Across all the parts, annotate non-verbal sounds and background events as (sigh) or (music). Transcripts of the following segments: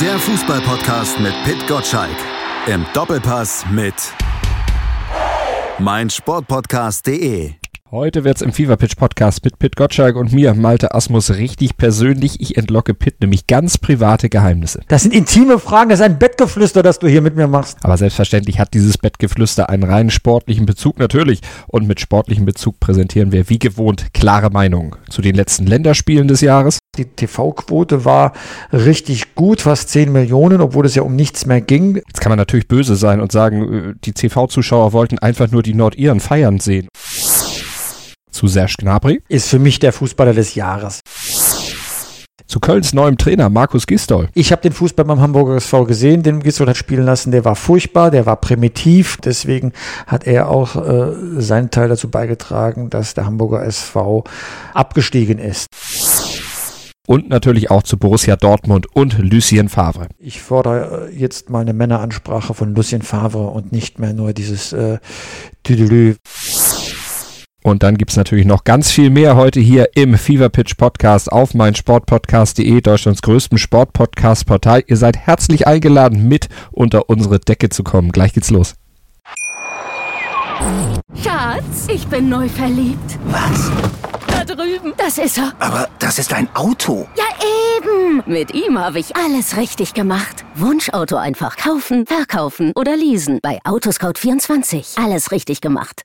Der Fußballpodcast mit Pit Gottschalk. Im Doppelpass mit meinsportpodcast.de. Heute wird's im Fever Pitch Podcast mit Pit Gottschalk und mir, Malte Asmus, richtig persönlich. Ich entlocke Pit nämlich ganz private Geheimnisse. Das sind intime Fragen, das ist ein Bettgeflüster, das du hier mit mir machst. Aber selbstverständlich hat dieses Bettgeflüster einen rein sportlichen Bezug natürlich. Und mit sportlichem Bezug präsentieren wir wie gewohnt klare Meinungen zu den letzten Länderspielen des Jahres. Die TV-Quote war richtig gut, fast 10 Millionen, obwohl es ja um nichts mehr ging. Jetzt kann man natürlich böse sein und sagen, äh, die TV-Zuschauer wollten einfach nur die Nordiren feiern sehen zu Serge Gnabry. Ist für mich der Fußballer des Jahres. Zu Kölns neuem Trainer Markus Gistol. Ich habe den Fußball beim Hamburger SV gesehen, den Gistol hat spielen lassen. Der war furchtbar, der war primitiv. Deswegen hat er auch äh, seinen Teil dazu beigetragen, dass der Hamburger SV abgestiegen ist. Und natürlich auch zu Borussia Dortmund und Lucien Favre. Ich fordere äh, jetzt mal eine Männeransprache von Lucien Favre und nicht mehr nur dieses äh, Tüdelü. Und dann gibt es natürlich noch ganz viel mehr heute hier im Fever Pitch Podcast auf meinsportpodcast.de, Deutschlands größtem Sportpodcast-Portal. Ihr seid herzlich eingeladen, mit unter unsere Decke zu kommen. Gleich geht's los. Schatz, ich bin neu verliebt. Was? Da drüben. Das ist er. Aber das ist ein Auto. Ja, eben. Mit ihm habe ich alles richtig gemacht. Wunschauto einfach kaufen, verkaufen oder leasen. Bei Autoscout24. Alles richtig gemacht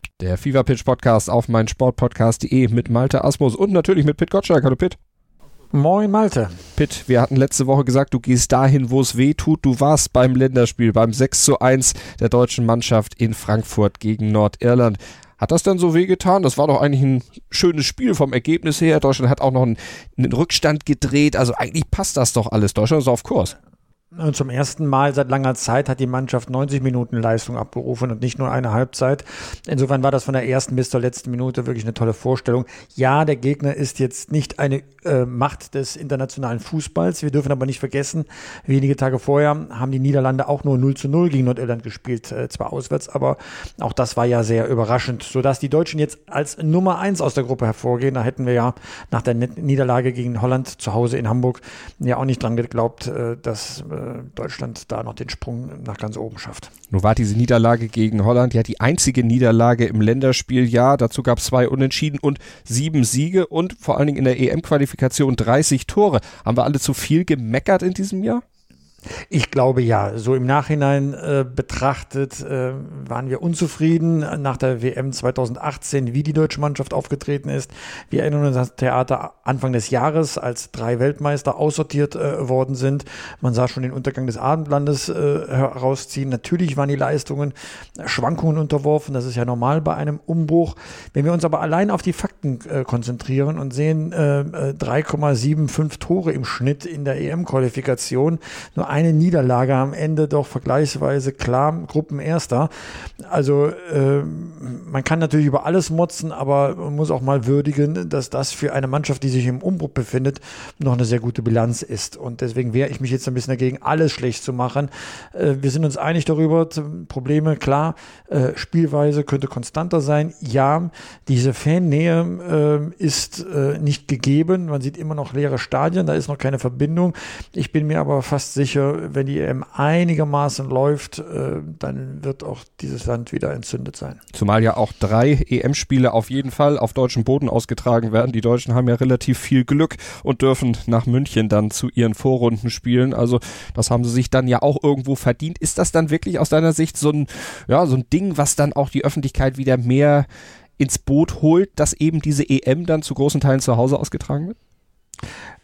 Der Fever Pitch Podcast auf meinsportpodcast.de mit Malte Asmus und natürlich mit Pit Gottschalk. Hallo Pit. Moin Malte. Pitt, wir hatten letzte Woche gesagt, du gehst dahin, wo es weh tut. Du warst beim Länderspiel, beim 6 zu 1 der deutschen Mannschaft in Frankfurt gegen Nordirland. Hat das dann so wehgetan? Das war doch eigentlich ein schönes Spiel vom Ergebnis her. Deutschland hat auch noch einen, einen Rückstand gedreht. Also eigentlich passt das doch alles. Deutschland ist auf Kurs. Und zum ersten Mal seit langer Zeit hat die Mannschaft 90 Minuten Leistung abgerufen und nicht nur eine Halbzeit. Insofern war das von der ersten bis zur letzten Minute wirklich eine tolle Vorstellung. Ja, der Gegner ist jetzt nicht eine äh, Macht des internationalen Fußballs. Wir dürfen aber nicht vergessen, wenige Tage vorher haben die Niederlande auch nur 0 zu 0 gegen Nordirland gespielt, äh, zwar auswärts, aber auch das war ja sehr überraschend, sodass die Deutschen jetzt als Nummer eins aus der Gruppe hervorgehen. Da hätten wir ja nach der Niederlage gegen Holland zu Hause in Hamburg ja auch nicht dran geglaubt, äh, dass äh, Deutschland da noch den Sprung nach ganz oben schafft. Nun war diese Niederlage gegen Holland ja die einzige Niederlage im Länderspieljahr. Dazu gab es zwei Unentschieden und sieben Siege und vor allen Dingen in der EM-Qualifikation 30 Tore. Haben wir alle zu viel gemeckert in diesem Jahr? Ich glaube ja. So im Nachhinein äh, betrachtet äh, waren wir unzufrieden nach der WM 2018, wie die deutsche Mannschaft aufgetreten ist. Wir erinnern uns an das Theater Anfang des Jahres, als drei Weltmeister aussortiert äh, worden sind. Man sah schon den Untergang des Abendlandes äh, herausziehen. Natürlich waren die Leistungen Schwankungen unterworfen. Das ist ja normal bei einem Umbruch. Wenn wir uns aber allein auf die Fakten äh, konzentrieren und sehen 3,75 äh, Tore im Schnitt in der EM-Qualifikation, nur eine Niederlage am Ende doch vergleichsweise klar Gruppenerster. Also äh, man kann natürlich über alles motzen, aber man muss auch mal würdigen, dass das für eine Mannschaft, die sich im Umbruch befindet, noch eine sehr gute Bilanz ist. Und deswegen wehre ich mich jetzt ein bisschen dagegen, alles schlecht zu machen. Äh, wir sind uns einig darüber, Probleme, klar, äh, Spielweise könnte konstanter sein. Ja, diese Fannähe äh, ist äh, nicht gegeben. Man sieht immer noch leere Stadien, da ist noch keine Verbindung. Ich bin mir aber fast sicher, sicher, wenn die EM einigermaßen läuft, äh, dann wird auch dieses Land wieder entzündet sein. Zumal ja auch drei EM-Spiele auf jeden Fall auf deutschem Boden ausgetragen werden. Die Deutschen haben ja relativ viel Glück und dürfen nach München dann zu ihren Vorrunden spielen. Also das haben sie sich dann ja auch irgendwo verdient. Ist das dann wirklich aus deiner Sicht so ein, ja, so ein Ding, was dann auch die Öffentlichkeit wieder mehr ins Boot holt, dass eben diese EM dann zu großen Teilen zu Hause ausgetragen wird?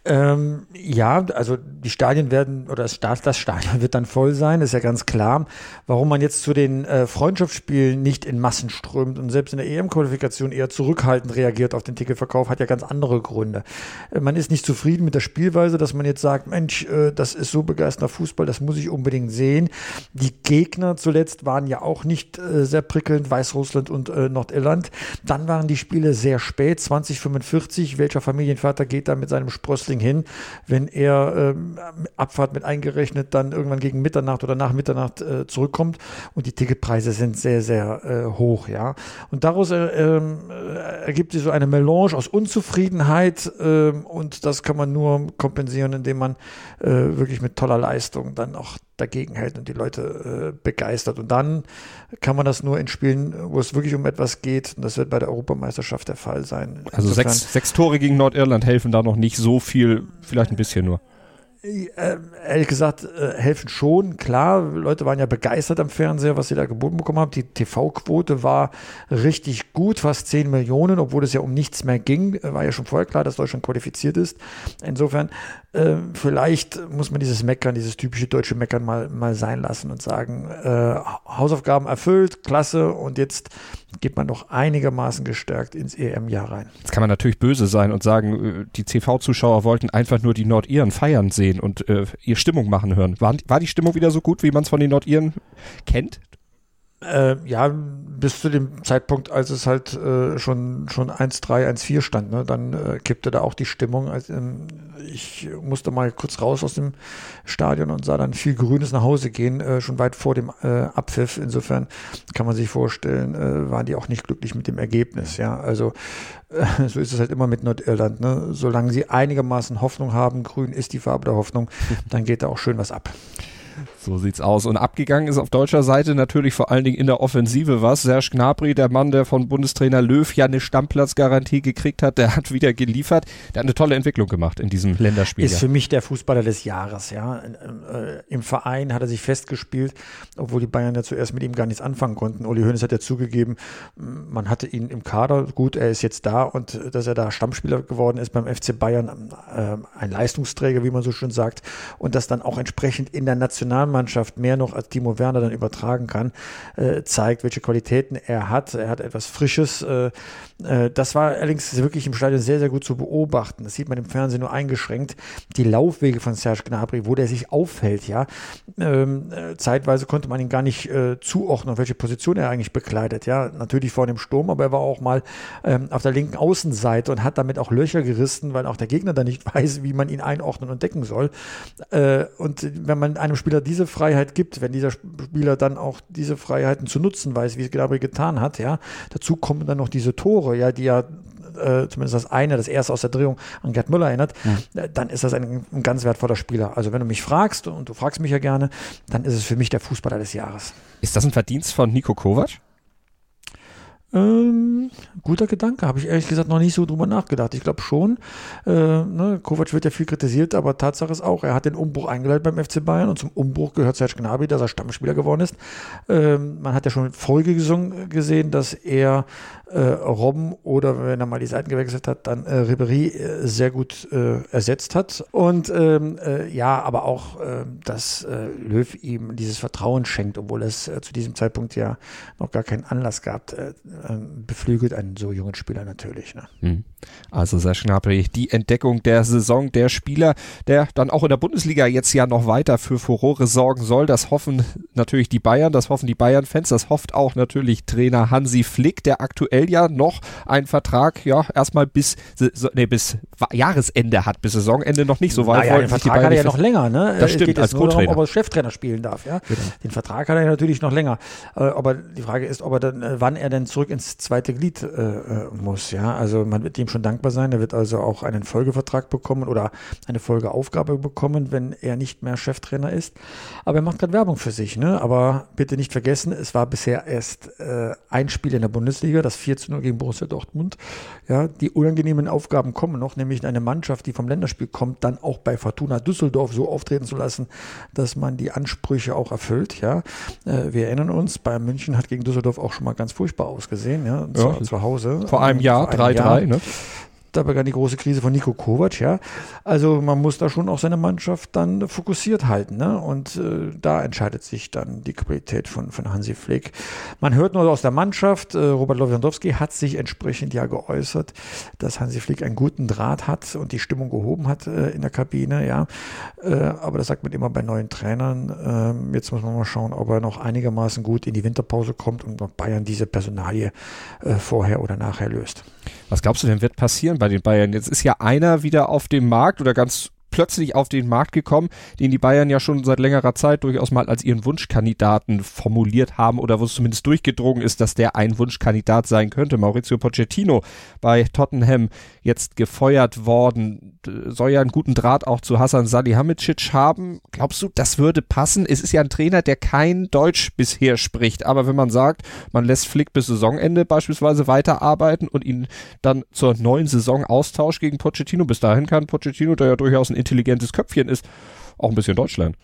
Ähm, ja, also die Stadien werden, oder das, Stadion wird dann voll sein, ist ja ganz klar. Warum man jetzt zu den äh, Freundschaftsspielen nicht in Massen strömt und selbst in der EM-Qualifikation eher zurückhaltend reagiert auf den Ticketverkauf, hat ja ganz andere Gründe. Äh, man ist nicht zufrieden mit der Spielweise, dass man jetzt sagt, Mensch, äh, das ist so begeisternder Fußball, das muss ich unbedingt sehen. Die Gegner zuletzt waren ja auch nicht äh, sehr prickelnd, Weißrussland und äh, Nordirland. Dann waren die Spiele sehr spät, 2045. Welcher Familienvater geht da mit seinem Sprössling Ding hin. Wenn er ähm, Abfahrt mit eingerechnet dann irgendwann gegen Mitternacht oder nach Mitternacht äh, zurückkommt und die Ticketpreise sind sehr, sehr äh, hoch, ja. Und daraus äh, ähm, ergibt sich so eine Melange aus Unzufriedenheit ähm, und das kann man nur kompensieren, indem man äh, wirklich mit toller Leistung dann auch dagegen hält und die Leute äh, begeistert. Und dann kann man das nur in Spielen, wo es wirklich um etwas geht. Und das wird bei der Europameisterschaft der Fall sein. Also sechs, sechs Tore gegen Nordirland helfen da noch nicht so viel, vielleicht ein bisschen nur. Äh, ehrlich gesagt, äh, helfen schon. Klar, Leute waren ja begeistert am Fernseher, was sie da geboten bekommen haben. Die TV-Quote war richtig gut, fast 10 Millionen, obwohl es ja um nichts mehr ging. Äh, war ja schon vorher klar, dass Deutschland qualifiziert ist. Insofern, äh, vielleicht muss man dieses Meckern, dieses typische deutsche Meckern mal, mal sein lassen und sagen, äh, Hausaufgaben erfüllt, klasse, und jetzt geht man doch einigermaßen gestärkt ins EM-Jahr rein. Jetzt kann man natürlich böse sein und sagen, die TV-Zuschauer wollten einfach nur die Nordiren feiern sehen sehen und äh, ihr Stimmung machen hören. War, war die Stimmung wieder so gut, wie man es von den Nordiren kennt? Äh, ja, bis zu dem Zeitpunkt, als es halt äh, schon, schon 1-3, 1-4 stand, ne? dann äh, kippte da auch die Stimmung. Also, ähm, ich musste mal kurz raus aus dem Stadion und sah dann viel Grünes nach Hause gehen, äh, schon weit vor dem äh, Abpfiff. Insofern kann man sich vorstellen, äh, waren die auch nicht glücklich mit dem Ergebnis. Ja, also (laughs) so ist es halt immer mit Nordirland. Ne? Solange sie einigermaßen Hoffnung haben, grün ist die Farbe der Hoffnung, dann geht da auch schön was ab. So sieht's aus. Und abgegangen ist auf deutscher Seite natürlich vor allen Dingen in der Offensive was. Serge Gnabry, der Mann, der von Bundestrainer Löw ja eine Stammplatzgarantie gekriegt hat, der (laughs) hat wieder geliefert. Der hat eine tolle Entwicklung gemacht in diesem Länderspiel. Ist für mich der Fußballer des Jahres, ja. Äh, Im Verein hat er sich festgespielt, obwohl die Bayern ja zuerst mit ihm gar nichts anfangen konnten. Uli Hoeneß hat ja zugegeben, man hatte ihn im Kader. Gut, er ist jetzt da und dass er da Stammspieler geworden ist beim FC Bayern, äh, ein Leistungsträger, wie man so schön sagt, und das dann auch entsprechend in der Nationalmannschaft Mannschaft mehr noch als Timo Werner dann übertragen kann, äh, zeigt, welche Qualitäten er hat. Er hat etwas Frisches. Äh, äh, das war allerdings wirklich im Stadion sehr, sehr gut zu beobachten. Das sieht man im Fernsehen nur eingeschränkt. Die Laufwege von Serge Gnabry, wo der sich aufhält, ja. Ähm, äh, zeitweise konnte man ihn gar nicht äh, zuordnen, welche Position er eigentlich bekleidet. Ja, natürlich vor dem Sturm, aber er war auch mal ähm, auf der linken Außenseite und hat damit auch Löcher gerissen, weil auch der Gegner da nicht (laughs) weiß, wie man ihn einordnen und decken soll. Äh, und wenn man einem Spieler diese Freiheit gibt, wenn dieser Spieler dann auch diese Freiheiten zu nutzen weiß, wie es Gnabry getan hat, ja, dazu kommen dann noch diese Tore, ja, die ja äh, zumindest das eine, das erste aus der Drehung an Gerd Müller erinnert, ja. Äh, dann ist das ein, ein, ganz wertvoller Spieler. Also wenn du mich fragst, und du fragst mich ja gerne, dann ist es für mich der Fußballer des Jahres. Ist das ein Verdienst von Nico Kovac? Ähm, guter Gedanke, habe ich ehrlich gesagt noch nicht so drüber nachgedacht. Ich glaube schon, äh, ne, Kovac wird ja viel kritisiert, aber Tatsache ist auch, er hat den Umbruch eingeleitet beim FC Bayern und zum Umbruch gehört Serge Gnabry, dass er Stammspieler geworden ist. Ähm, man hat ja schon Folge gesehen, dass er äh, Robben oder wenn er mal die Seiten gewechselt hat, dann äh, Ribéry äh, sehr gut äh, ersetzt hat. Und ähm, äh, ja, aber auch, äh, dass äh, Löw ihm dieses Vertrauen schenkt, obwohl es äh, zu diesem Zeitpunkt ja noch gar keinen Anlass gab, äh, äh, beflügelt einen so jungen Spieler natürlich. Ne? Hm. Also sehr Gnabry, die Entdeckung der Saison, der Spieler, der dann auch in der Bundesliga jetzt ja noch weiter für Furore sorgen soll. Das hoffen natürlich die Bayern, das hoffen die Bayern-Fans, das hofft auch natürlich Trainer Hansi Flick, der aktuell ja noch einen Vertrag, ja, erstmal bis, nee, bis Jahresende hat, bis Saisonende noch nicht so weit. Naja, den Vertrag hat er ja noch länger, ne? Das stimmt, als Co-Trainer. Ob er Cheftrainer spielen darf, ja. Genau. Den Vertrag hat er natürlich noch länger. Äh, aber die Frage ist, ob er dann, äh, wann er denn zurück zurück ins zweite Glied äh, äh, muss. Ja, also man wird ihm schon dankbar sein. Er wird also auch einen Folgevertrag bekommen oder eine Folgeaufgabe bekommen, wenn er nicht mehr Cheftrainer ist. Aber er macht gerade Werbung für sich. Ne? Aber bitte nicht vergessen, es war bisher erst äh, ein Spiel in der Bundesliga, das 4 zu 0 gegen Borussia Dortmund. Ja, die unangenehmen Aufgaben kommen noch, nämlich eine Mannschaft, die vom Länderspiel kommt, dann auch bei Fortuna Düsseldorf so auftreten zu lassen, dass man die Ansprüche auch erfüllt. Ja, äh, wir erinnern uns, Bayern München hat gegen Düsseldorf auch schon mal ganz furchtbar ausgesehen, ja, ja. zu, zu Hause. Vor einem Jahr, 3-3, ne? Da begann die große Krise von Nico Kovac, ja. Also man muss da schon auch seine Mannschaft dann fokussiert halten, ne? Und äh, da entscheidet sich dann die Qualität von, von Hansi Flick. Man hört nur aus der Mannschaft, äh, Robert Lewandowski hat sich entsprechend ja geäußert, dass Hansi Flick einen guten Draht hat und die Stimmung gehoben hat äh, in der Kabine, ja. Äh, aber das sagt man immer bei neuen Trainern. Ähm, jetzt muss man mal schauen, ob er noch einigermaßen gut in die Winterpause kommt und Bayern diese Personalie äh, vorher oder nachher löst. Was glaubst du denn wird passieren bei den Bayern? Jetzt ist ja einer wieder auf dem Markt oder ganz plötzlich auf den Markt gekommen, den die Bayern ja schon seit längerer Zeit durchaus mal als ihren Wunschkandidaten formuliert haben oder wo es zumindest durchgedrungen ist, dass der ein Wunschkandidat sein könnte. Maurizio Pochettino bei Tottenham jetzt gefeuert worden, soll ja einen guten Draht auch zu Hasan Salihamidzic haben. Glaubst du, das würde passen? Es ist ja ein Trainer, der kein Deutsch bisher spricht, aber wenn man sagt, man lässt Flick bis Saisonende beispielsweise weiterarbeiten und ihn dann zur neuen Saison austauscht gegen Pochettino, bis dahin kann Pochettino, der ja durchaus ein intelligentes Köpfchen ist, auch ein bisschen Deutsch lernen.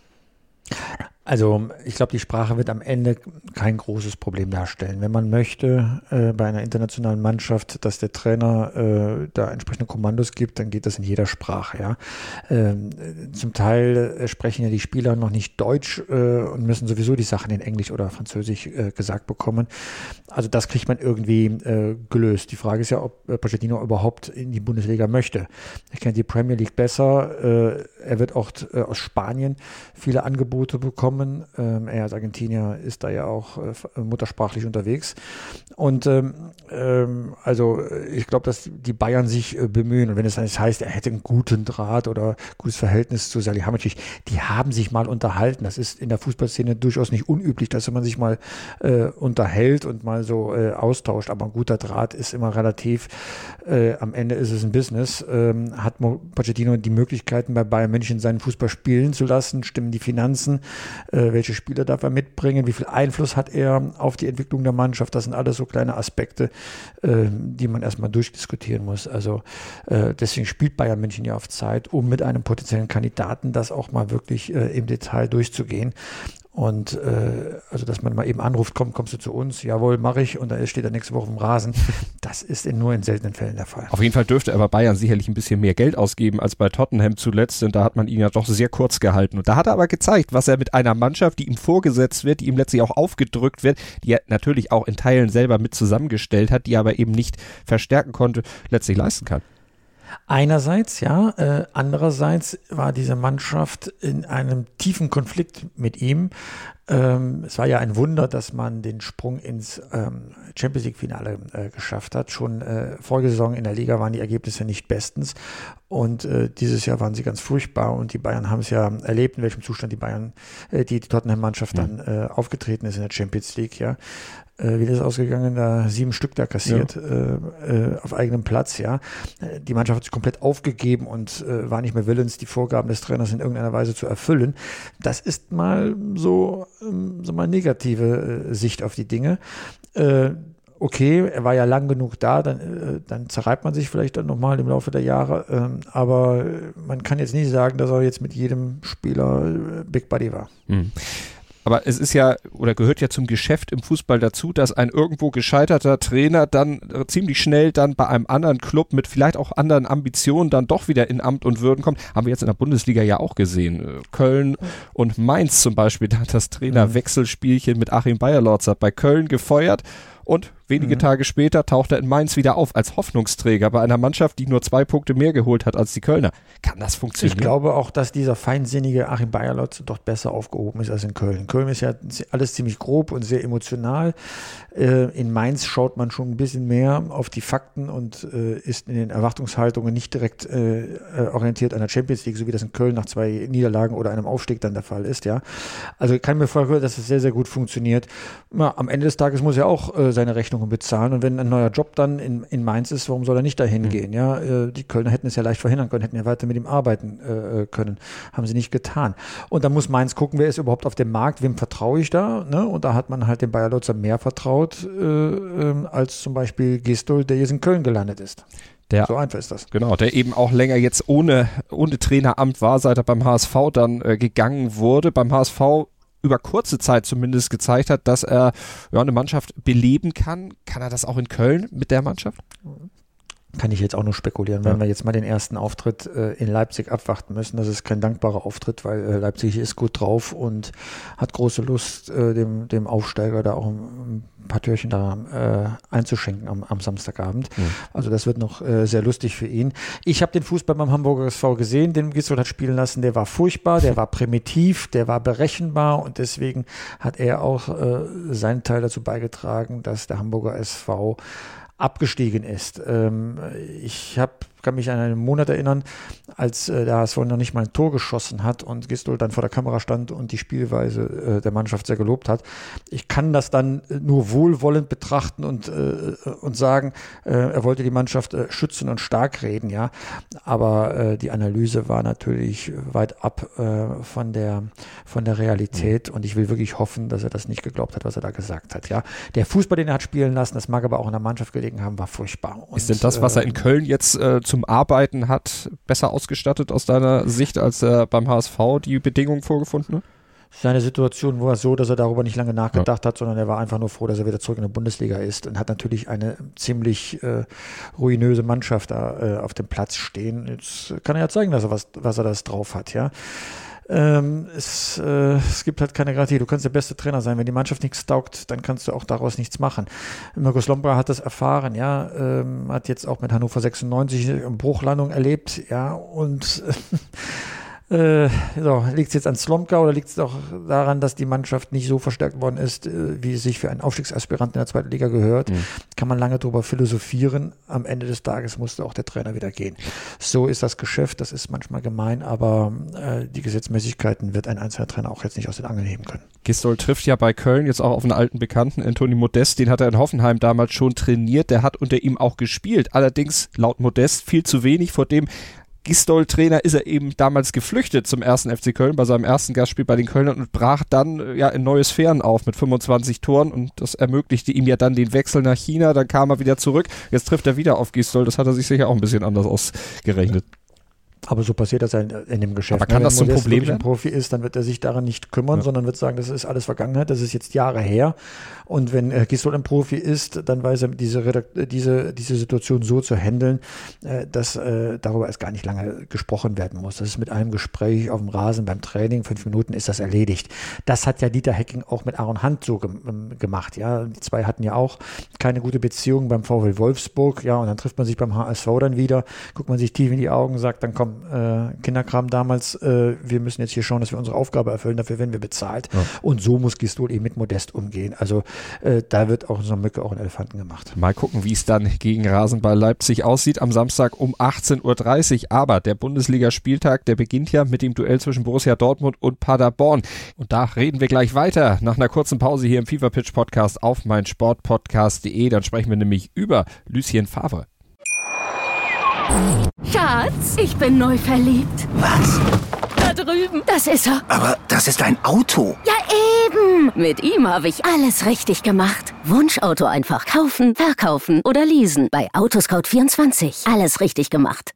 Also ich glaube, die Sprache wird am Ende kein großes Problem darstellen. Wenn man möchte äh, bei einer internationalen Mannschaft, dass der Trainer äh, da entsprechende Kommandos gibt, dann geht das in jeder Sprache. Ja, ähm, zum Teil äh, sprechen ja die Spieler noch nicht Deutsch äh, und müssen sowieso die Sachen in Englisch oder Französisch äh, gesagt bekommen. Also das kriegt man irgendwie äh, gelöst. Die Frage ist ja, ob Pochettino überhaupt in die Bundesliga möchte. Er kennt die Premier League besser. er wird auch aus Spanien viele Angebote bekommen kommen. Ähm, er als Argentinier ist da ja auch äh, muttersprachlich unterwegs. Und ähm, ähm, also ich glaube, dass die Bayern sich äh, bemühen. Und wenn es heißt, er hätte einen guten Draht oder gutes Verhältnis zu Salihamidzic, die haben sich mal unterhalten. Das ist in der Fußballszene durchaus nicht unüblich, dass man sich mal äh, unterhält und mal so äh, austauscht. Aber ein guter Draht ist immer relativ. Äh, am Ende ist es ein Business. Ähm, hat Pochettino die Möglichkeiten bei Bayern München seinen Fußball spielen zu lassen? Stimmen die Finanzen? Äh, welche Spieler darf er mitbringen, wie viel Einfluss hat er auf die Entwicklung der Mannschaft. Das sind alles so kleine Aspekte, äh, die man erstmal durchdiskutieren muss. Also äh, deswegen spielt Bayern München ja auf Zeit, um mit einem potenziellen Kandidaten das auch mal wirklich äh, im Detail durchzugehen. Und äh, also, dass man mal eben anruft, komm, kommst du zu uns? Jawohl, mache ich. Und dann steht er nächste Woche im Rasen. Das ist in, nur in seltenen Fällen der Fall. Auf jeden Fall dürfte aber Bayern sicherlich ein bisschen mehr Geld ausgeben als bei Tottenham zuletzt, denn da hat man ihn ja doch sehr kurz gehalten. Und da hat er aber gezeigt, was er mit einer Mannschaft, die ihm vorgesetzt wird, die ihm letztlich auch aufgedrückt wird, die er natürlich auch in Teilen selber mit zusammengestellt hat, die er aber eben nicht verstärken konnte, letztlich leisten kann. Einerseits, ja. Äh, andererseits war diese Mannschaft in einem tiefen Konflikt mit ihm. Ähm, es war ja ein Wunder, dass man den Sprung ins ähm, Champions League-Finale äh, geschafft hat. Schon äh, vorige Saison in der Liga waren die Ergebnisse nicht bestens. Und äh, dieses Jahr waren sie ganz furchtbar. Und die Bayern haben es ja erlebt, in welchem Zustand die Bayern, äh, die, die Tottenham-Mannschaft dann äh, aufgetreten ist in der Champions League, ja äh, wie das ausgegangen, da sieben Stück da kassiert ja. auf eigenem Platz, ja. Die Mannschaft hat sich komplett aufgegeben und war nicht mehr willens, die Vorgaben des Trainers in irgendeiner Weise zu erfüllen. Das ist mal so, ähm, so mal negative äh, Sicht auf die Dinge. Äh, okay, er war ja lang genug da, dann, äh, dann zerreibt man sich vielleicht dann nochmal im Laufe der Jahre. Ähm, aber man kann jetzt nicht sagen, dass er jetzt mit jedem Spieler äh, Big Buddy war. Mhm. Aber es ist ja oder gehört ja zum Geschäft im Fußball dazu, dass ein irgendwo gescheiterter Trainer dann äh, ziemlich schnell dann bei einem anderen Club mit vielleicht auch anderen Ambitionen dann doch wieder in Amt und Würden kommt. Haben wir jetzt in der Bundesliga ja auch gesehen. Äh, Köln und Mainz zum Beispiel, (laughs) da hat das Trainerwechselspielchen mit Achim Bayerlorz bei Köln gefeuert und wenige mhm. Tage später taucht er in Mainz wieder auf als Hoffnungsträger bei einer Mannschaft, die nur zwei Punkte mehr geholt hat als die Kölner. Kann das funktionieren? Ich glaube auch, dass dieser feinsinnige Achim Bayerlotz dort besser aufgehoben ist als in Köln. Köln ist ja alles ziemlich grob und sehr emotional. Äh, in Mainz schaut man schon ein bisschen mehr auf die Fakten und äh, ist in den Erwartungshaltungen nicht direkt äh, orientiert an der Champions League, so wie das in Köln nach zwei Niederlagen oder einem Aufstieg dann der Fall ist. Ja, also ich kann mir vorstellen, dass es sehr, sehr gut funktioniert. am Ende des Tages muss er auch seine Rechte Rechnungen bezahlen. Und wenn ein neuer Job dann in, in Mainz ist, warum soll er nicht dahin mhm. gehen? Ja, äh, die Kölner hätten es ja leicht verhindern können, hätten ja weiter mit ihm arbeiten äh, können. Haben sie nicht getan. Und da muss Mainz gucken, wer ist überhaupt auf dem Markt, wem vertraue ich da? Ne? Und da hat man halt dem Bayer Lutzer mehr vertraut, äh, ähm, als zum Beispiel Gistol, der jetzt in Köln gelandet ist. Der, so einfach ist das. Genau, der eben auch länger jetzt ohne, ohne Traineramt war, seit er beim HSV dann äh, gegangen wurde. Beim HSV über kurze Zeit zumindest gezeigt hat, dass er ja, eine Mannschaft beleben kann. Kann er das auch in Köln mit der Mannschaft? Kann ich jetzt auch nur spekulieren, wenn wir jetzt mal den ersten Auftritt äh, in Leipzig abwarten müssen. Das ist kein dankbarer Auftritt, weil äh, Leipzig ist gut drauf und hat große Lust, äh, dem, dem Aufsteiger da auch ein, ein paar Türchen da äh, einzuschenken am, am Samstagabend. Mhm. Also das wird noch äh, sehr lustig für ihn. Ich habe den Fußball beim Hamburger SV gesehen, den Gisdol hat spielen lassen. Der war furchtbar, der war primitiv, der war berechenbar und deswegen hat er auch äh, seinen Teil dazu beigetragen, dass der Hamburger SV abgestiegen ist. Ähm, ich habe kann mich an einen Monat erinnern, als äh, der HSV noch nicht mal ein Tor geschossen hat und Gistol dann vor der Kamera stand und die Spielweise äh, der Mannschaft sehr gelobt hat. Ich kann das dann äh, nur wohlwollend betrachten und, äh, und sagen, äh, er wollte die Mannschaft äh, schützen und stark reden, ja. Aber äh, die Analyse war natürlich weit ab äh, von, der, von der Realität und ich will wirklich hoffen, dass er das nicht geglaubt hat, was er da gesagt hat, ja. Der Fußball, den er hat spielen lassen, das mag aber auch in der Mannschaft gelegen haben, war furchtbar. Und, Ist denn das, was er in Köln jetzt äh, zum Arbeiten hat, besser ausgestattet aus deiner Sicht, als er beim HSV die Bedingungen vorgefunden? Seine Situation war so, dass er darüber nicht lange nachgedacht ja. hat, sondern er war einfach nur froh, dass er wieder zurück in der Bundesliga ist und hat natürlich eine ziemlich äh, ruinöse Mannschaft da äh, auf dem Platz stehen. Jetzt kann er ja zeigen, dass er was, was er das drauf hat, ja. Ähm, es, äh, es gibt halt keine Garantie. Du kannst der beste Trainer sein. Wenn die Mannschaft nichts taugt, dann kannst du auch daraus nichts machen. Markus Lombra hat das erfahren, ja, ähm, hat jetzt auch mit Hannover 96 eine Bruchlandung erlebt, ja, und (laughs) Äh, so, liegt es jetzt an Slomka oder liegt es auch daran, dass die Mannschaft nicht so verstärkt worden ist, äh, wie es sich für einen Aufstiegsaspiranten in der zweiten Liga gehört? Mhm. Kann man lange darüber philosophieren. Am Ende des Tages musste auch der Trainer wieder gehen. So ist das Geschäft, das ist manchmal gemein, aber äh, die Gesetzmäßigkeiten wird ein einzelner Trainer auch jetzt nicht aus den Angeln heben können. Gistol trifft ja bei Köln jetzt auch auf einen alten Bekannten, Anthony Modest, den hat er in Hoffenheim damals schon trainiert, der hat unter ihm auch gespielt. Allerdings laut Modest viel zu wenig, vor dem Gistol-Trainer ist er eben damals geflüchtet zum ersten FC Köln bei seinem ersten Gastspiel bei den Kölnern und brach dann äh, ja in neue Sphären auf mit 25 Toren und das ermöglichte ihm ja dann den Wechsel nach China, dann kam er wieder zurück, jetzt trifft er wieder auf Gistol, das hat er sich sicher auch ein bisschen anders ausgerechnet. Aber so passiert das ja in, in dem Geschäft. Aber kann ne? das zum Problem werden? Profi ist, dann wird er sich daran nicht kümmern, ja. sondern wird sagen, das ist alles Vergangenheit, das ist jetzt Jahre her und wenn äh, Gisdol ein Profi ist, dann weiß er diese, Redakt diese, diese Situation so zu handeln, äh, dass äh, darüber erst gar nicht lange gesprochen werden muss. Das ist mit einem Gespräch auf dem Rasen beim Training, fünf Minuten ist das erledigt. Das hat ja Dieter Hecking auch mit Aaron Hunt so ge ähm, gemacht. Ja, die zwei hatten ja auch keine gute Beziehung beim VW Wolfsburg. Ja, und dann trifft man sich beim HSV dann wieder, guckt man sich tief in die Augen, sagt dann komm, äh, Kinderkram damals, äh, wir müssen jetzt hier schauen, dass wir unsere Aufgabe erfüllen, dafür werden wir bezahlt. Ja. Und so muss Gistol eben mit Modest umgehen. Also äh, da wird auch so eine Mücke auch einen Elefanten gemacht. Mal gucken, wie es dann gegen Rasenball Leipzig aussieht am Samstag um 18.30 Uhr. Aber der Bundesligaspieltag, der beginnt ja mit dem Duell zwischen Borussia Dortmund und Paderborn. Und da reden wir gleich weiter nach einer kurzen Pause hier im FIFA Pitch Podcast auf meinsportpodcast.de. Dann sprechen wir nämlich über Lucien Favre. Schatz, ich bin neu verliebt. Was? Da drüben. Das ist er. Aber das ist ein Auto. Ja, eben. Mit ihm habe ich alles richtig gemacht. Wunschauto einfach kaufen, verkaufen oder leasen. Bei Autoscout24. Alles richtig gemacht.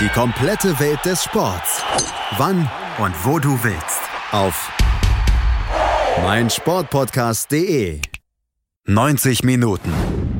Die komplette Welt des Sports. Wann und wo du willst. Auf meinsportpodcast.de. 90 Minuten.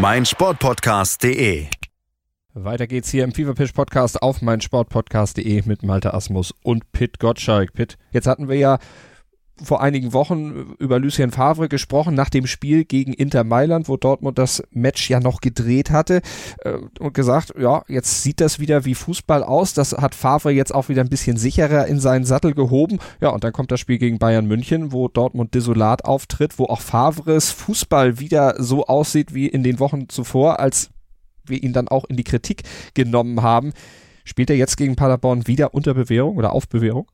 meinsportpodcast.de. Weiter geht's hier im Fever Pitch Podcast auf meinsportpodcast.de mit Malte Asmus und Pit Gottschalk. Pit, jetzt hatten wir ja vor einigen Wochen über Lucien Favre gesprochen, nach dem Spiel gegen Inter Mailand, wo Dortmund das Match ja noch gedreht hatte äh, und gesagt, ja, jetzt sieht das wieder wie Fußball aus. Das hat Favre jetzt auch wieder ein bisschen sicherer in seinen Sattel gehoben. Ja, und dann kommt das Spiel gegen Bayern München, wo Dortmund desolat auftritt, wo auch Favres Fußball wieder so aussieht wie in den Wochen zuvor, als wir ihn dann auch in die Kritik genommen haben. Spielt er jetzt gegen Paderborn wieder unter Bewährung oder auf Bewährung?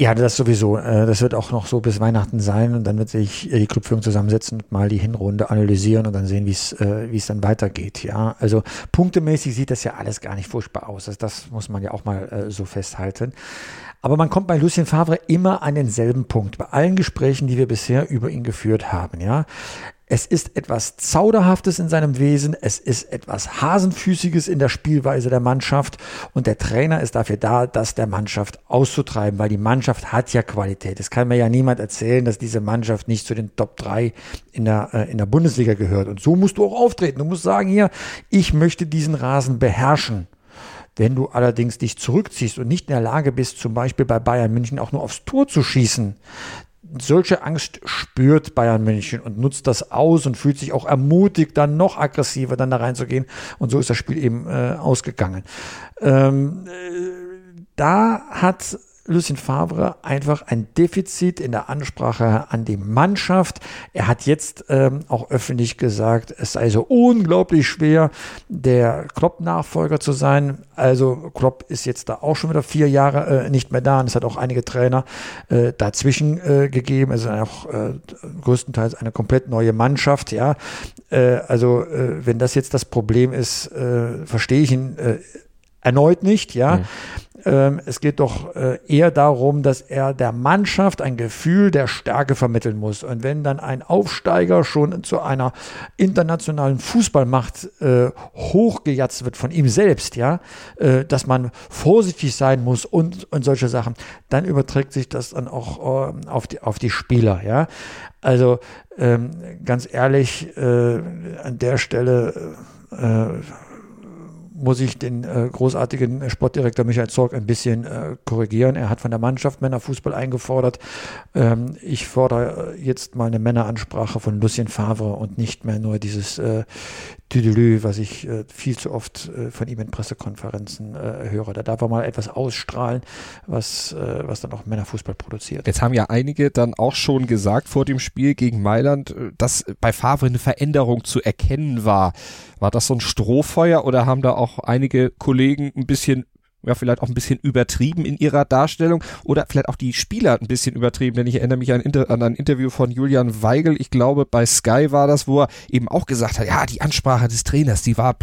Ja, das sowieso. Äh, das wird auch noch so bis Weihnachten sein und dann wird sich die Clubführung zusammensetzen und mal die Hinrunde analysieren und dann sehen, wie es äh, wie es dann weitergeht. Ja, also punktemäßig sieht das ja alles gar nicht furchtbar aus. Also das muss man ja auch mal äh, so festhalten. Aber man kommt bei Lucien Favre immer an denselben Punkt. Bei allen Gesprächen, die wir bisher über ihn geführt haben. Ja, es ist etwas Zauderhaftes in seinem Wesen, es ist etwas Hasenfüßiges in der Spielweise der Mannschaft und der Trainer ist dafür da, das der Mannschaft auszutreiben, weil die Mannschaft hat ja Qualität. Es kann mir ja niemand erzählen, dass diese Mannschaft nicht zu den Top 3 in der, äh, in der Bundesliga gehört. Und so musst du auch auftreten. Du musst sagen hier, ich möchte diesen Rasen beherrschen. Wenn du allerdings dich zurückziehst und nicht in der Lage bist, zum Beispiel bei Bayern München auch nur aufs Tor zu schießen, solche Angst spürt Bayern München und nutzt das aus und fühlt sich auch ermutigt, dann noch aggressiver dann da reinzugehen. Und so ist das Spiel eben äh, ausgegangen. Ähm, äh, da hat Lucien Favre einfach ein Defizit in der Ansprache an die Mannschaft. Er hat jetzt ähm, auch öffentlich gesagt, es sei so unglaublich schwer, der Klopp-Nachfolger zu sein. Also Klopp ist jetzt da auch schon wieder vier Jahre äh, nicht mehr da und es hat auch einige Trainer äh, dazwischen äh, gegeben. Es ist auch äh, größtenteils eine komplett neue Mannschaft. Ja, äh, also äh, wenn das jetzt das Problem ist, äh, verstehe ich ihn äh, erneut nicht. Ja. Mhm. Ähm, es geht doch äh, eher darum, dass er der Mannschaft ein Gefühl der Stärke vermitteln muss. Und wenn dann ein Aufsteiger schon zu einer internationalen Fußballmacht äh, hochgejatzt wird von ihm selbst, ja, äh, dass man vorsichtig sein muss und, und solche Sachen, dann überträgt sich das dann auch äh, auf, die, auf die Spieler, ja. Also ähm, ganz ehrlich, an der Stelle muss ich den äh, großartigen Sportdirektor Michael Zorg ein bisschen äh, korrigieren. Er hat von der Mannschaft Männerfußball eingefordert. Ähm, ich fordere jetzt mal eine Männeransprache von Lucien Favre und nicht mehr nur dieses äh, Tüdelü, was ich äh, viel zu oft äh, von ihm in Pressekonferenzen äh, höre. Da darf er mal etwas ausstrahlen, was, äh, was dann auch Männerfußball produziert. Jetzt haben ja einige dann auch schon gesagt vor dem Spiel gegen Mailand, äh, dass bei Favre eine Veränderung zu erkennen war. War das so ein Strohfeuer oder haben da auch einige Kollegen ein bisschen ja, vielleicht auch ein bisschen übertrieben in ihrer Darstellung oder vielleicht auch die Spieler ein bisschen übertrieben, denn ich erinnere mich an, an, ein Interview von Julian Weigel, ich glaube bei Sky war das, wo er eben auch gesagt hat, ja, die Ansprache des Trainers, die war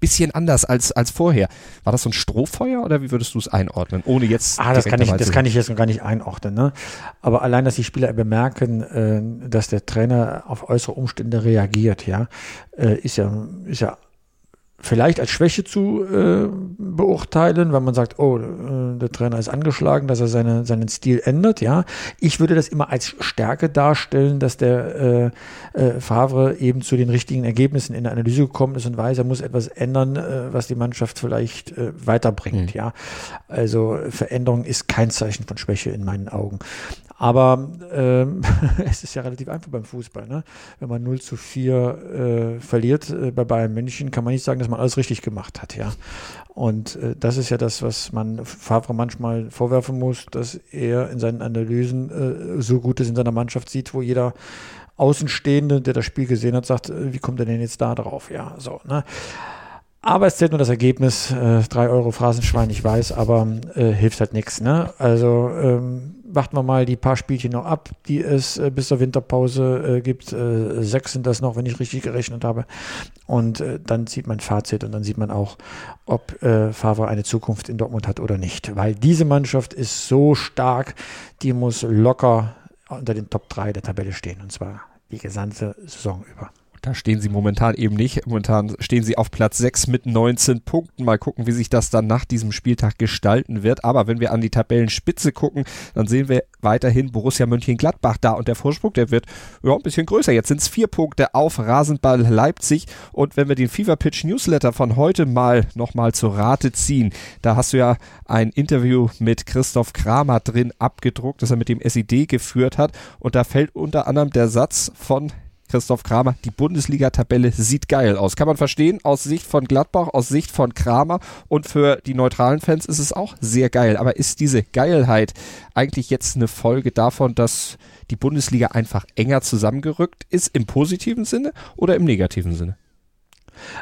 bisschen anders als, als vorher. War das so ein Strohfeuer oder wie würdest du es einordnen, ohne jetzt Ah, das kann ich, das kann ich jetzt noch gar nicht einordnen, ne? Aber allein, dass die Spieler bemerken, äh, dass der Trainer auf äußere Umstände reagiert, ja, äh, ist ja, ist ja vielleicht als Schwäche zu äh, beurteilen, wenn man sagt, oh, äh, der Trainer ist angeschlagen, dass er seine, seinen Stil ändert, ja. Ich würde das immer als Stärke darstellen, dass der äh, äh, Favre eben zu den richtigen Ergebnissen in der Analyse gekommen ist und weiß, er muss etwas ändern, äh, was die Mannschaft vielleicht äh, weiterbringt, mhm. ja. Also Veränderung ist kein Zeichen von Schwäche in meinen Augen. Aber ähm, (laughs) es ist ja relativ einfach beim Fußball. Ne? Wenn man 0 zu 4 äh, verliert äh, bei Bayern München, kann man nicht sagen, dass man alles richtig gemacht hat. Ja? Und äh, das ist ja das, was man Favre manchmal vorwerfen muss, dass er in seinen Analysen äh, so Gutes in seiner Mannschaft sieht, wo jeder Außenstehende, der das Spiel gesehen hat, sagt, äh, wie kommt er denn jetzt da drauf? Ja, so. Ne? Aber es zählt nur das Ergebnis. Äh, drei Euro Phrasenschwein, ich weiß, aber äh, hilft halt nichts. Ne? Also ähm, warten wir mal die paar Spielchen noch ab, die es äh, bis zur Winterpause äh, gibt. Äh, sechs sind das noch, wenn ich richtig gerechnet habe. Und äh, dann zieht man Fazit und dann sieht man auch, ob äh, Favre eine Zukunft in Dortmund hat oder nicht. Weil diese Mannschaft ist so stark, die muss locker unter den Top 3 der Tabelle stehen. Und zwar die gesamte Saison über Da stehen sie momentan eben nicht. Momentan stehen sie auf Platz 6 mit 19 Punkten. Mal gucken, wie sich das dann nach diesem Spieltag gestalten wird. Aber wenn wir an die Tabellenspitze gucken, dann sehen wir weiterhin Borussia Mönchengladbach da. Und der Vorsprung, der wird ja, ein bisschen größer. Jetzt sind es vier Punkte auf Rasenball Leipzig. Und wenn wir den Fever Pitch Newsletter von heute mal nochmal zur Rate ziehen, da hast du ja ein Interview mit Christoph Kramer drin abgedruckt, das er mit dem SID geführt hat. Und da fällt unter anderem der Satz von Christoph Kramer, die Bundesliga-Tabelle sieht geil aus. Kann man verstehen, aus Sicht von Gladbach, aus Sicht von Kramer und für die neutralen Fans ist es auch sehr geil. Aber ist diese Geilheit eigentlich jetzt eine Folge davon, dass die Bundesliga einfach enger zusammengerückt ist, im positiven Sinne oder im negativen Sinne?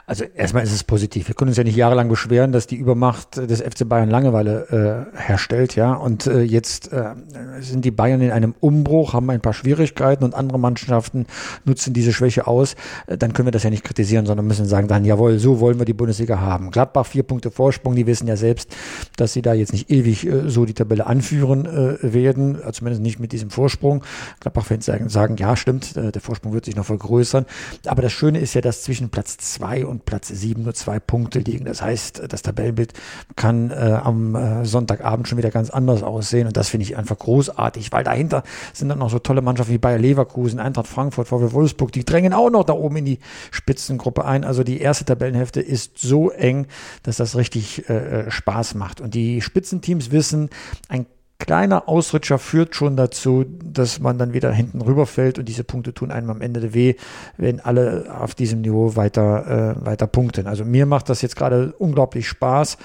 Also erstmal ist es positiv. Wir können uns ja nicht jahrelang beschweren, dass die Übermacht des FC Bayern Langeweile äh, herstellt, ja. Und äh, jetzt äh, sind die Bayern in einem Umbruch, haben ein paar Schwierigkeiten und andere Mannschaften nutzen diese Schwäche aus. Äh, dann können wir das ja nicht kritisieren, sondern müssen sagen, dann jawohl, so wollen wir die Bundesliga haben. Gladbach vier Punkte Vorsprung, die wissen ja selbst, dass sie da jetzt nicht ewig äh, so die Tabelle anführen äh, werden, also zumindest nicht mit diesem Vorsprung. Gladbach-Fans sagen, sagen, ja, stimmt, äh, der Vorsprung wird sich noch vergrößern. Aber das Schöne ist ja, dass zwischen Platz zwei 2 und Platz 7 nur zwei Punkte liegen. Das heißt, das Tabellenbild kann äh, am äh, Sonntagabend schon wieder ganz anders aussehen und das finde ich einfach großartig, weil dahinter sind dann noch so tolle Mannschaften wie Bayer Leverkusen, Eintracht Frankfurt, VW Wolfsburg, die drängen auch noch da oben in die Spitzengruppe ein. Also die erste Tabellenhälfte ist so eng, dass das richtig äh, äh Spaß macht und die Spitzenteams wissen, ein kleiner Ausrutscher führt schon dazu, dass man dann wieder hinten rüberfällt und diese Punkte tun einem am Ende weh, wenn alle auf diesem Niveau weiter, äh, weiter punkten. Also mir macht das jetzt gerade unglaublich Spaß,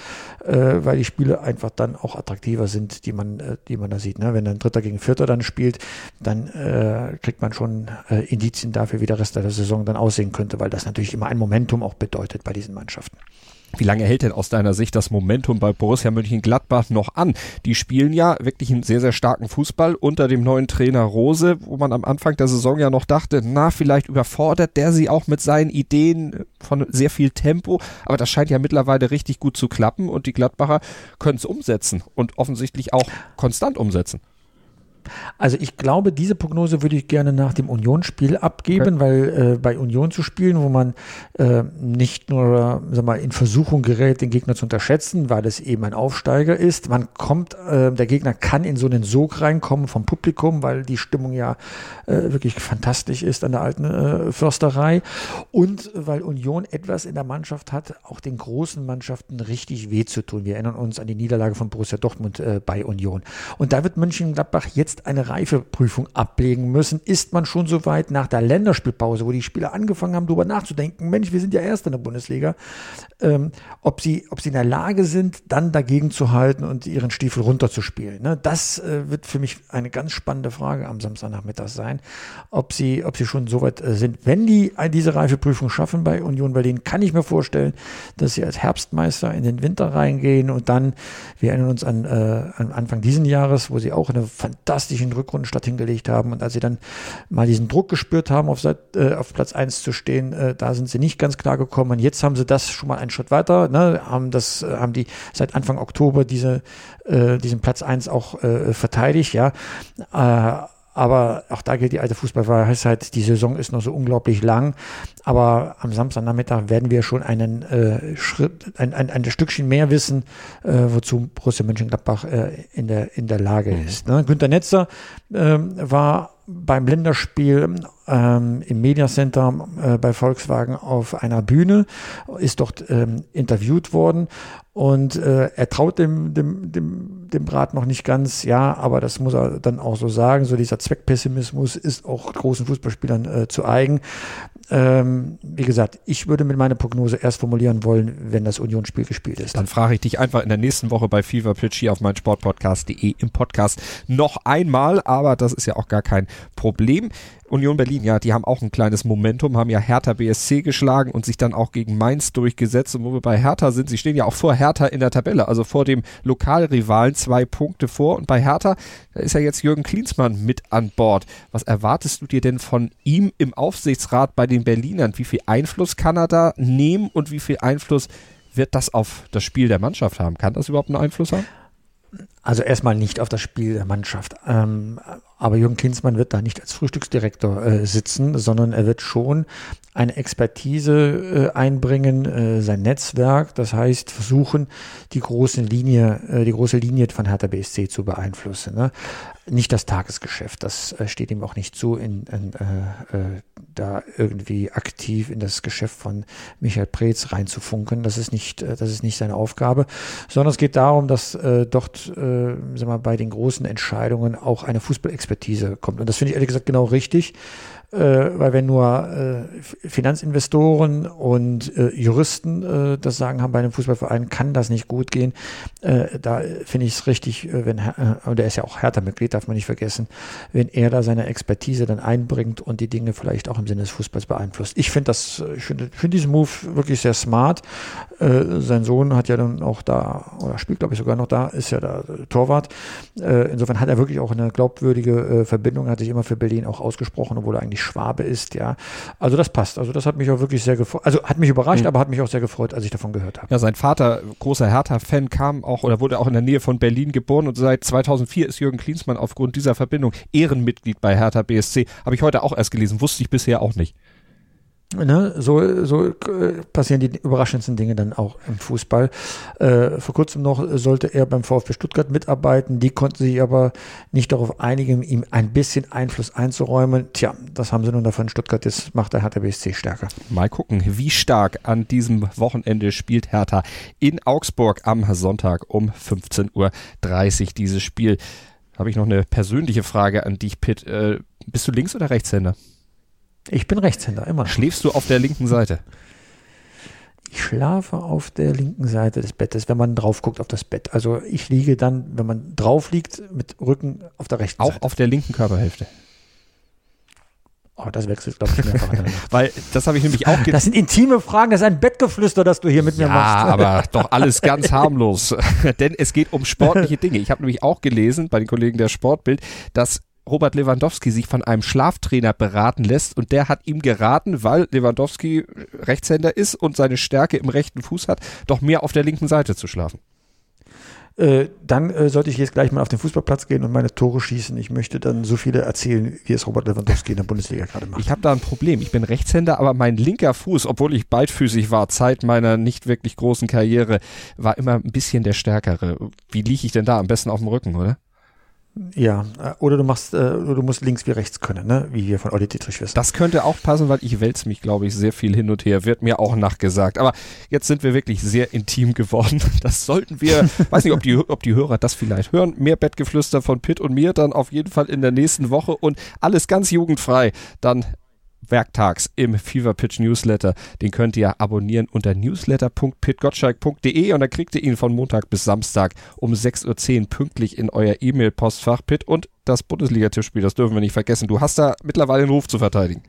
äh, weil die Spiele einfach dann auch attraktiver sind, die man, äh, die man da sieht. Ne? Wenn dann Dritter gegen Vierter dann spielt, dann äh, kriegt man schon äh, Indizien dafür, wie der Rest der Saison dann aussehen könnte, weil das natürlich immer ein Momentum auch bedeutet bei diesen Mannschaften. Wie lange hält denn aus deiner Sicht das Momentum bei Borussia Mönchengladbach noch an? Die spielen ja wirklich einen sehr, sehr starken Fußball unter dem neuen Trainer Rose, wo man am Anfang der Saison ja noch dachte, na, vielleicht überfordert der sie auch mit seinen Ideen von sehr viel Tempo. Aber das scheint ja mittlerweile richtig gut zu klappen und die Gladbacher können es umsetzen und offensichtlich auch konstant umsetzen. Also ich glaube, diese Prognose würde ich gerne nach dem Unionsspiel abgeben, okay. weil äh, bei Union zu spielen, wo man äh, nicht nur sag mal, in Versuchung gerät, den Gegner zu unterschätzen, weil es eben ein Aufsteiger ist. Man kommt, äh, der Gegner kann in so einen Sog reinkommen vom Publikum, weil die Stimmung ja äh, wirklich fantastisch ist an der alten äh, Försterei. Und weil Union etwas in der Mannschaft hat, auch den großen Mannschaften richtig weh zu tun. Wir erinnern uns an die Niederlage von Borussia Dortmund äh, bei Union. Und da wird Mönchengladbach jetzt jetzt eine Reifeprüfung ablegen müssen. Ist man schon so weit nach der Länderspielpause, wo die Spieler angefangen haben, darüber nachzudenken, Mensch, wir sind ja erst in der Bundesliga, ähm, ob, sie, ob sie in der Lage sind, dann dagegen zu halten und ihren Stiefel runterzuspielen. Ne? Das äh, wird für mich eine ganz spannende Frage am Samstagnachmittag sein, ob sie, ob sie schon so weit äh, sind. Wenn die äh, diese Reifeprüfung schaffen bei Union Berlin, kann ich mir vorstellen, dass sie als Herbstmeister in den Winter reingehen und dann, wir erinnern uns an, äh, an Anfang diesen Jahres, wo sie auch eine fantastische fantastischen Rückrundenstart hingelegt haben. Und als sie dann mal diesen Druck gespürt haben, auf, Seit, äh, auf Platz 1 zu stehen, äh, da sind sie nicht ganz klar gekommen. Und jetzt haben sie das schon mal einen Schritt weiter, ne, haben das, äh, haben die seit Anfang Oktober diese, äh, diesen Platz 1 auch äh, verteidigt, ja. Aber auch da gilt die alte Fußballweisheit, die Saison ist noch so unglaublich lang. Aber am Samstagnachmittag werden wir schon einen äh, Schritt, ein, ein, ein Stückchen mehr wissen, äh, wozu Borussia Mönchengladbach äh, in, der, in der Lage mhm. ist. Ne? Günter Netzer äh, war beim Länderspiel ähm, im Mediacenter äh, bei Volkswagen auf einer Bühne, ist dort ähm, interviewt worden und äh, er traut dem, dem, dem, dem Brat noch nicht ganz, ja, aber das muss er dann auch so sagen. So dieser Zweckpessimismus ist auch großen Fußballspielern äh, zu eigen. Ähm, wie gesagt, ich würde mit meiner Prognose erst formulieren wollen, wenn das Unionsspiel gespielt ist. Dann frage ich dich einfach in der nächsten Woche bei Fever Pitch hier auf meinsportpodcast.de im Podcast noch einmal, aber das ist ja auch gar kein Problem. Union Berlin, ja, die haben auch ein kleines Momentum, haben ja Hertha BSC geschlagen und sich dann auch gegen Mainz durchgesetzt. Und wo wir bei Hertha sind, sie stehen ja auch vor Hertha in der Tabelle, also vor dem Lokalrivalen zwei Punkte vor. Und bei Hertha, ist ja jetzt Jürgen Klinsmann mit an Bord. Was erwartest du dir denn von ihm im Aufsichtsrat bei den Berlinern? Wie viel Einfluss kann er da nehmen und wie viel Einfluss wird das auf das Spiel der Mannschaft haben? Kann das überhaupt einen Einfluss haben? Also erstmal nicht auf das Spiel der Mannschaft. Ähm, aber Jürgen Klinsmann wird da nicht als Frühstücksdirektor äh, sitzen, sondern er wird schon eine Expertise äh, einbringen, äh, sein Netzwerk, das heißt versuchen, die große Linie, äh, die große Linie von Hertha BSC zu beeinflussen. Ne? Nicht das Tagesgeschäft, das äh, steht ihm auch nicht zu, in, in, äh, da irgendwie aktiv in das Geschäft von Michael Preetz reinzufunken. Das ist nicht, das ist nicht seine Aufgabe, sondern es geht darum, dass dort, äh, sag mal, bei den großen Entscheidungen auch eine Fußballexpertise kommt. Und das finde ich ehrlich gesagt genau richtig weil wenn nur äh, Finanzinvestoren und äh, Juristen äh, das Sagen haben bei einem Fußballverein, kann das nicht gut gehen. Äh, da finde ich es richtig, äh, wenn äh, und er ist ja auch Hertha-Mitglied, darf man nicht vergessen, wenn er da seine Expertise dann einbringt und die Dinge vielleicht auch im Sinne des Fußballs beeinflusst. Ich finde das, ich finde find diesen Move wirklich sehr smart. Äh, sein Sohn hat ja dann auch da, oder spielt glaube ich sogar noch da, ist ja da Torwart. Äh, insofern hat er wirklich auch eine glaubwürdige äh, Verbindung, hat sich immer für Berlin auch ausgesprochen, obwohl er eigentlich Schwabe ist, ja. Also das passt. Also das hat mich auch wirklich sehr gefreut. Also hat mich überrascht, mhm. aber hat mich auch sehr gefreut, als ich davon gehört habe. Ja, sein Vater, großer Hertha-Fan, kam auch oder wurde auch in der Nähe von Berlin geboren und seit 2004 ist Jürgen Klinsmann aufgrund dieser Verbindung Ehrenmitglied bei Hertha BSC. Habe ich heute auch erst gelesen, wusste ich bisher auch nicht. Ne, so, so äh, passieren die überraschendsten Dinge dann auch im Fußball. Äh, vor kurzem noch sollte er beim VfB Stuttgart mitarbeiten. Die konnten sich aber nicht darauf einigen, ihm ein bisschen Einfluss einzuräumen. Tja, das haben sie nun davon. Stuttgart jetzt macht der Hertha BSC stärker. Mal gucken, wie stark an diesem Wochenende spielt Hertha in Augsburg am Sonntag um 15.30 Uhr dieses Spiel. Habe ich noch eine persönliche Frage an dich, Pitt. Äh, bist du Links- oder Rechtshänder? Ich bin Rechtshänder, immer. Schläfst du auf der linken Seite? Ich schlafe auf der linken Seite des Bettes, wenn man drauf guckt auf das Bett. Also ich liege dann, wenn man drauf liegt, mit Rücken auf der rechten Auch Seite. Auch auf der linken Körperhälfte. Oh, das wechselt, glaube ich, mehrfach. (laughs) Weil das habe ich nämlich auch Das sind intime Fragen, das ist ein Bettgeflüster, das du hier mit ja, mir machst. Ja, (laughs) aber doch alles ganz harmlos. (laughs) Denn es geht um sportliche Dinge. Ich habe nämlich auch gelesen bei den Kollegen der Sportbild, dass Robert Lewandowski sich von einem Schlaftrainer beraten lässt und der hat ihm geraten, weil Lewandowski Rechtshänder ist und seine Stärke im rechten Fuß hat, doch mehr auf der linken Seite zu schlafen. Äh, dann äh, sollte ich jetzt gleich mal auf den Fußballplatz gehen und meine Tore schießen. Ich möchte dann so viele erzählen, wie es Robert Lewandowski in der Bundesliga gerade macht. Ich habe da ein Problem. Ich bin Rechtshänder, aber mein linker Fuß, obwohl ich beidfüßig war, Zeit meiner nicht wirklich großen Karriere, war immer ein bisschen der stärkere. Wie liege ich denn da? Am besten auf dem Rücken, oder? Ja, äh, oder du machst, äh, du musst links wie rechts können, ne? wie wir von Olli Dietrich wissen. Das könnte auch passen, weil ich wälze mich, glaube ich, sehr viel hin und her, wird mir auch nachgesagt. Aber jetzt sind wir wirklich sehr intim geworden. (laughs) Das sollten wir, (laughs) weiß nicht, ob die, ob die Hörer das vielleicht hören. Mehr Bettgeflüster von Pitt und mir dann auf jeden Fall in der nächsten Woche und alles ganz jugendfrei. Dann werktags im Fever Pitch Newsletter. Den könnt ihr abonnieren unter newsletter.pitgottschalk.de und dann kriegt ihr ihn von Montag bis Samstag um 6.10 Uhr pünktlich in euer E-Mail-Postfach. Pitt und das Bundesliga-Tippspiel, das dürfen wir nicht vergessen. Du hast da mittlerweile einen Ruf zu verteidigen.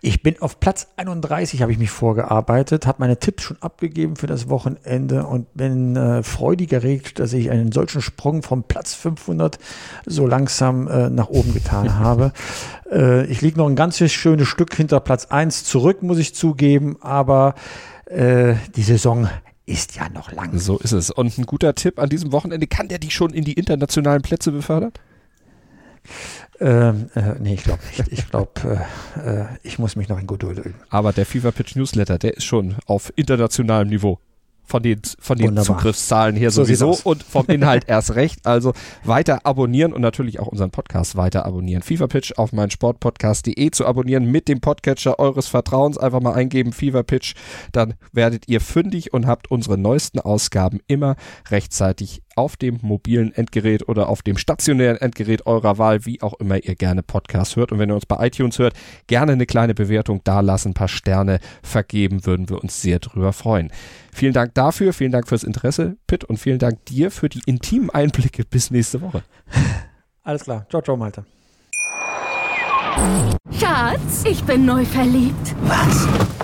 Ich bin auf Platz 31, habe ich mich vorgearbeitet, habe meine Tipps schon abgegeben für das Wochenende und bin äh, freudig erregt, dass ich einen solchen Sprung vom Platz 500 so langsam äh, nach oben getan (laughs) habe. Äh, ich liege noch ein ganzes schönes Stück hinter Platz 1 zurück, muss ich zugeben, aber äh, die Saison ist ja noch lang. So ist es. Und ein guter Tipp an diesem Wochenende, kann der dich schon in die internationalen Plätze befördern? Ähm, äh, nee, ich glaube nicht. Ich glaube, äh, äh, ich muss mich noch in Geduld üben. Aber der FIFA Pitch Newsletter, der ist schon auf internationalem Niveau von den, von den Zugriffszahlen her so sowieso und vom Inhalt erst recht. Also weiter abonnieren und natürlich auch unseren Podcast weiter abonnieren. FIFA Pitch auf mein Sportpodcast.de zu abonnieren mit dem Podcatcher eures Vertrauens. Einfach mal eingeben FIFA Pitch, dann werdet ihr fündig und habt unsere neuesten Ausgaben immer rechtzeitig auf dem mobilen Endgerät oder auf dem stationären Endgerät eurer Wahl, wie auch immer ihr gerne Podcast hört. Und wenn ihr uns bei iTunes hört, gerne eine kleine Bewertung da lassen, ein paar Sterne vergeben, würden wir uns sehr drüber freuen. Vielen Dank dafür, vielen Dank fürs Interesse, Pitt, und vielen Dank dir für die intimen Einblicke. (laughs) Bis nächste Woche. Alles klar. Ciao, ciao, Malte. Schatz, ich bin neu verliebt. Was?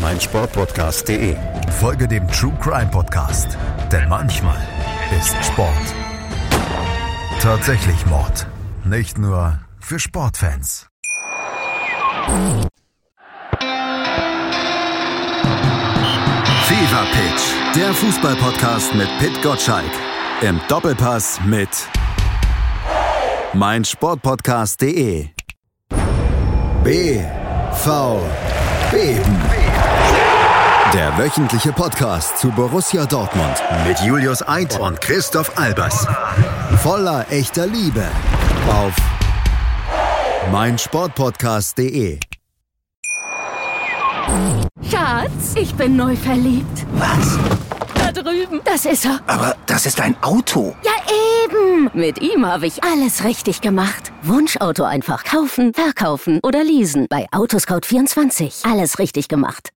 meinsportpodcast.de. Folge dem True Crime Podcast, denn manchmal ist Sport tatsächlich Mord. Nicht nur für Sportfans. Fever Pitch, der Fußballpodcast mit Pit Gottschalk. Im Doppelpass mit meinsportpodcast.de. BVB. Der wöchentliche Podcast zu Borussia Dortmund mit Julius Eid und Christoph Albers. Voller echter Liebe auf meinsportpodcast.de. Schatz, ich bin neu verliebt. Was? Da drüben. Das ist er. Aber das ist ein Auto. Ja, eben. Mit ihm habe ich alles richtig gemacht. Wunschauto einfach kaufen, verkaufen oder leasen. Bei Autoscout24. Alles richtig gemacht.